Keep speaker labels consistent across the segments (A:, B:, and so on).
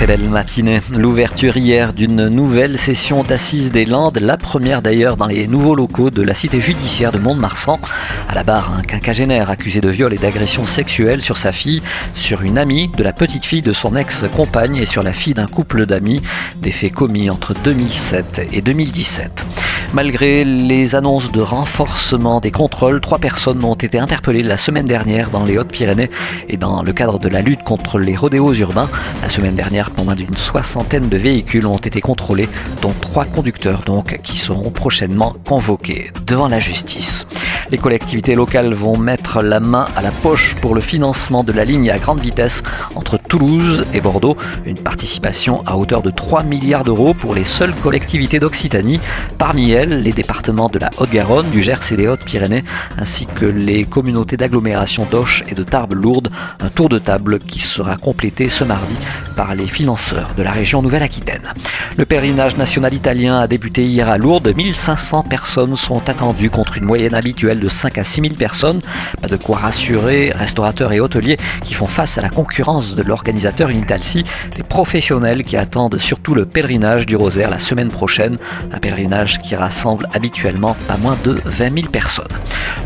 A: Très belle matinée. L'ouverture hier d'une nouvelle session d'assises des Landes, la première d'ailleurs dans les nouveaux locaux de la cité judiciaire de Mont-de-Marsan. À la barre, un quinquagénaire accusé de viol et d'agression sexuelle sur sa fille, sur une amie de la petite fille de son ex-compagne et sur la fille d'un couple d'amis. Des faits commis entre 2007 et 2017. Malgré les annonces de renforcement des contrôles, trois personnes ont été interpellées la semaine dernière dans les Hautes-Pyrénées et dans le cadre de la lutte contre les rodéos urbains. La semaine dernière, moins d'une soixantaine de véhicules ont été contrôlés, dont trois conducteurs donc qui seront prochainement convoqués devant la justice. Les collectivités locales vont mettre la main à la poche pour le financement de la ligne à grande vitesse entre Toulouse et Bordeaux. Une participation à hauteur de 3 milliards d'euros pour les seules collectivités d'Occitanie. Parmi elles, les départements de la Haute-Garonne, du Gers et des Hautes-Pyrénées, ainsi que les communautés d'agglomération d'Auch et de Tarbes-Lourdes. Un tour de table qui sera complété ce mardi par les financeurs de la région Nouvelle-Aquitaine. Le pèlerinage national italien a débuté hier à Lourdes. 1500 personnes sont attendues contre une moyenne habituelle de 5 à 6 000 personnes. Pas de quoi rassurer restaurateurs et hôteliers qui font face à la concurrence de l'organisateur Italci, des professionnels qui attendent surtout le pèlerinage du Rosaire la semaine prochaine, un pèlerinage qui rassemble habituellement pas moins de 20 000 personnes.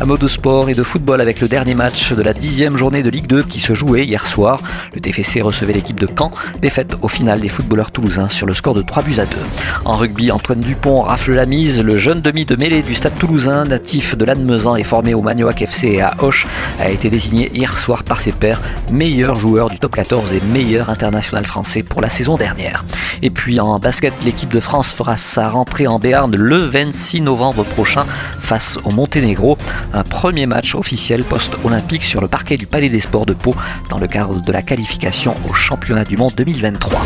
A: Un mot de sport et de football avec le dernier match de la dixième journée de Ligue 2 qui se jouait hier soir. Le TFC recevait l'équipe de Caen, défaite au final des footballeurs toulousains sur le score de 3 buts à 2. En rugby, Antoine Dupont rafle la mise, le jeune demi de mêlée du stade toulousain, natif de l'Annemezan et formé au Magnoac FC et à Hoche, a été désigné hier soir par ses pairs meilleur joueur du top 14 et meilleur international français pour la saison dernière. Et puis en basket, l'équipe de France fera sa rentrée en Béarn le 26 novembre prochain face au Monténégro un premier match officiel post-olympique sur le parquet du Palais des Sports de Pau dans le cadre de la qualification au championnat du monde 2023.